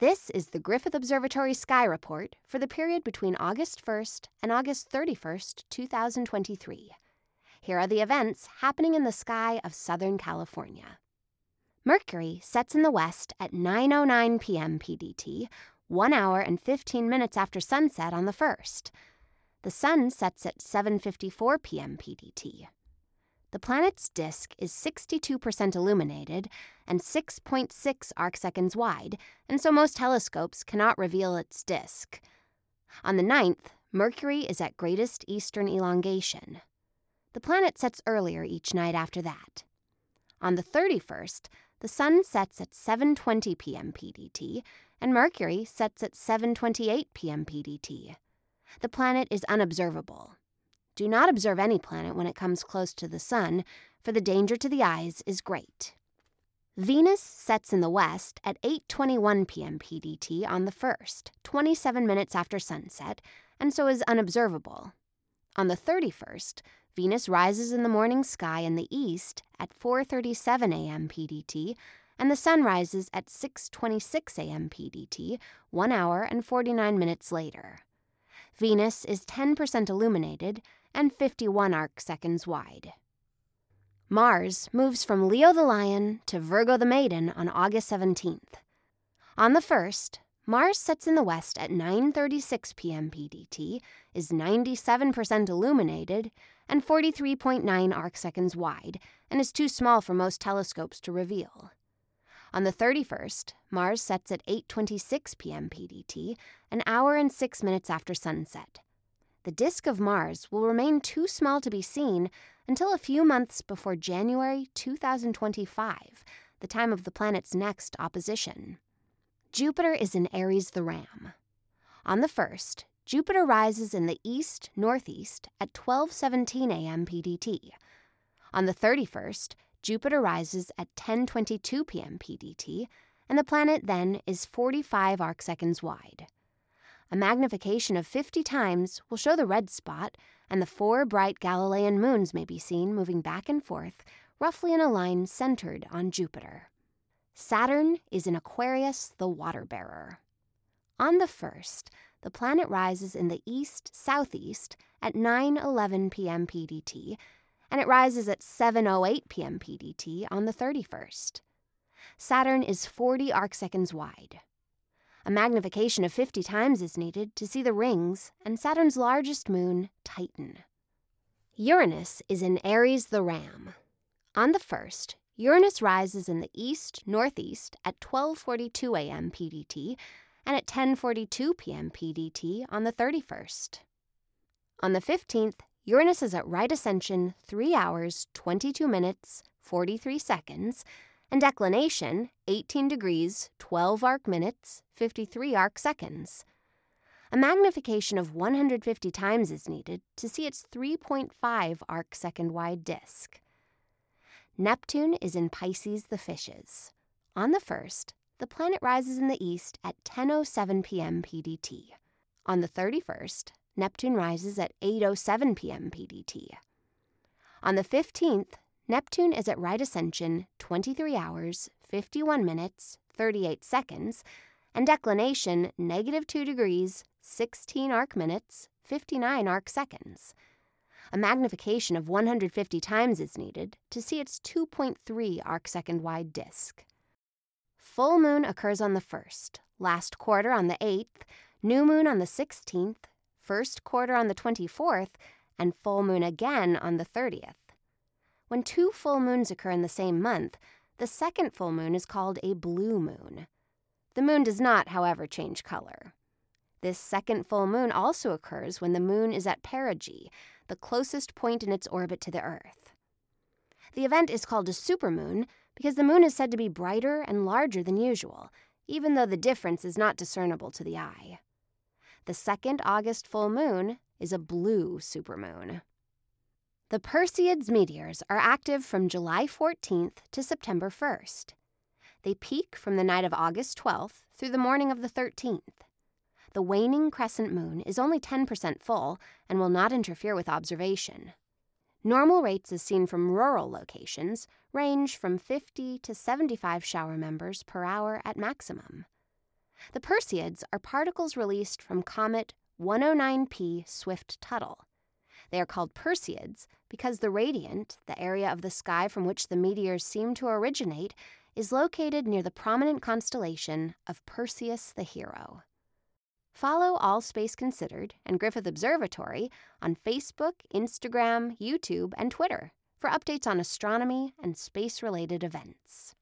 This is the Griffith Observatory Sky Report for the period between August 1st and August 31st, 2023. Here are the events happening in the sky of Southern California. Mercury sets in the west at 9:09 p.m. PDT, 1 hour and 15 minutes after sunset on the 1st. The sun sets at 7:54 p.m. PDT. The planet's disk is 62% illuminated and 6.6 arcseconds wide, and so most telescopes cannot reveal its disk. On the 9th, Mercury is at greatest eastern elongation. The planet sets earlier each night after that. On the 31st, the sun sets at 7:20 p.m. PDT and Mercury sets at 7:28 p.m. PDT. The planet is unobservable. Do not observe any planet when it comes close to the sun, for the danger to the eyes is great. Venus sets in the west at 8:21 p.m. PDT on the 1st, 27 minutes after sunset, and so is unobservable. On the 31st, Venus rises in the morning sky in the east at 4:37 a.m. PDT, and the sun rises at 6:26 a.m. PDT, 1 hour and 49 minutes later. Venus is 10% illuminated and 51 arc seconds wide. Mars moves from Leo the Lion to Virgo the Maiden on August 17th. On the 1st, Mars sets in the west at 9:36 p.m. PDT, is 97% illuminated and 43.9 arc seconds wide, and is too small for most telescopes to reveal. On the 31st, Mars sets at 8:26 p.m. PDT, an hour and 6 minutes after sunset. The disk of Mars will remain too small to be seen until a few months before January 2025, the time of the planet's next opposition. Jupiter is in Aries the Ram. On the 1st, Jupiter rises in the east northeast at 12:17 a.m. PDT. On the 31st, Jupiter rises at 10:22 p.m. PDT, and the planet then is 45 arcseconds wide. A magnification of 50 times will show the red spot, and the four bright Galilean moons may be seen moving back and forth, roughly in a line centered on Jupiter. Saturn is in Aquarius, the water bearer. On the 1st, the planet rises in the east southeast at 9:11 p.m. PDT, and it rises at 7:08 p.m. PDT on the 31st. Saturn is 40 arcseconds wide. A magnification of 50 times is needed to see the rings and Saturn's largest moon, Titan. Uranus is in Aries the Ram. On the 1st, Uranus rises in the east northeast at 12:42 a.m. PDT and at 10:42 p.m. PDT on the 31st. On the 15th, Uranus is at right ascension 3 hours 22 minutes 43 seconds and declination 18 degrees 12 arc minutes 53 arc seconds. A magnification of 150 times is needed to see its 3.5 arc second wide disk. Neptune is in Pisces the Fishes. On the 1st, the planet rises in the east at 10:07 p.m. PDT. On the 31st, Neptune rises at 8:07 p.m. PDT. On the 15th, Neptune is at right ascension 23 hours, 51 minutes, 38 seconds, and declination negative 2 degrees, 16 arc minutes, 59 arc seconds. A magnification of 150 times is needed to see its 2.3 arc second wide disk. Full moon occurs on the 1st, last quarter on the 8th, new moon on the 16th, first quarter on the 24th, and full moon again on the 30th. When two full moons occur in the same month, the second full moon is called a blue moon. The moon does not, however, change color. This second full moon also occurs when the moon is at perigee, the closest point in its orbit to the Earth. The event is called a supermoon because the moon is said to be brighter and larger than usual, even though the difference is not discernible to the eye. The second August full moon is a blue supermoon. The Perseids meteors are active from July 14th to September 1st. They peak from the night of August 12th through the morning of the 13th. The waning crescent moon is only 10% full and will not interfere with observation. Normal rates as seen from rural locations range from 50 to 75 shower members per hour at maximum. The Perseids are particles released from comet 109P Swift Tuttle. They are called Perseids because the radiant, the area of the sky from which the meteors seem to originate, is located near the prominent constellation of Perseus the Hero. Follow All Space Considered and Griffith Observatory on Facebook, Instagram, YouTube, and Twitter for updates on astronomy and space related events.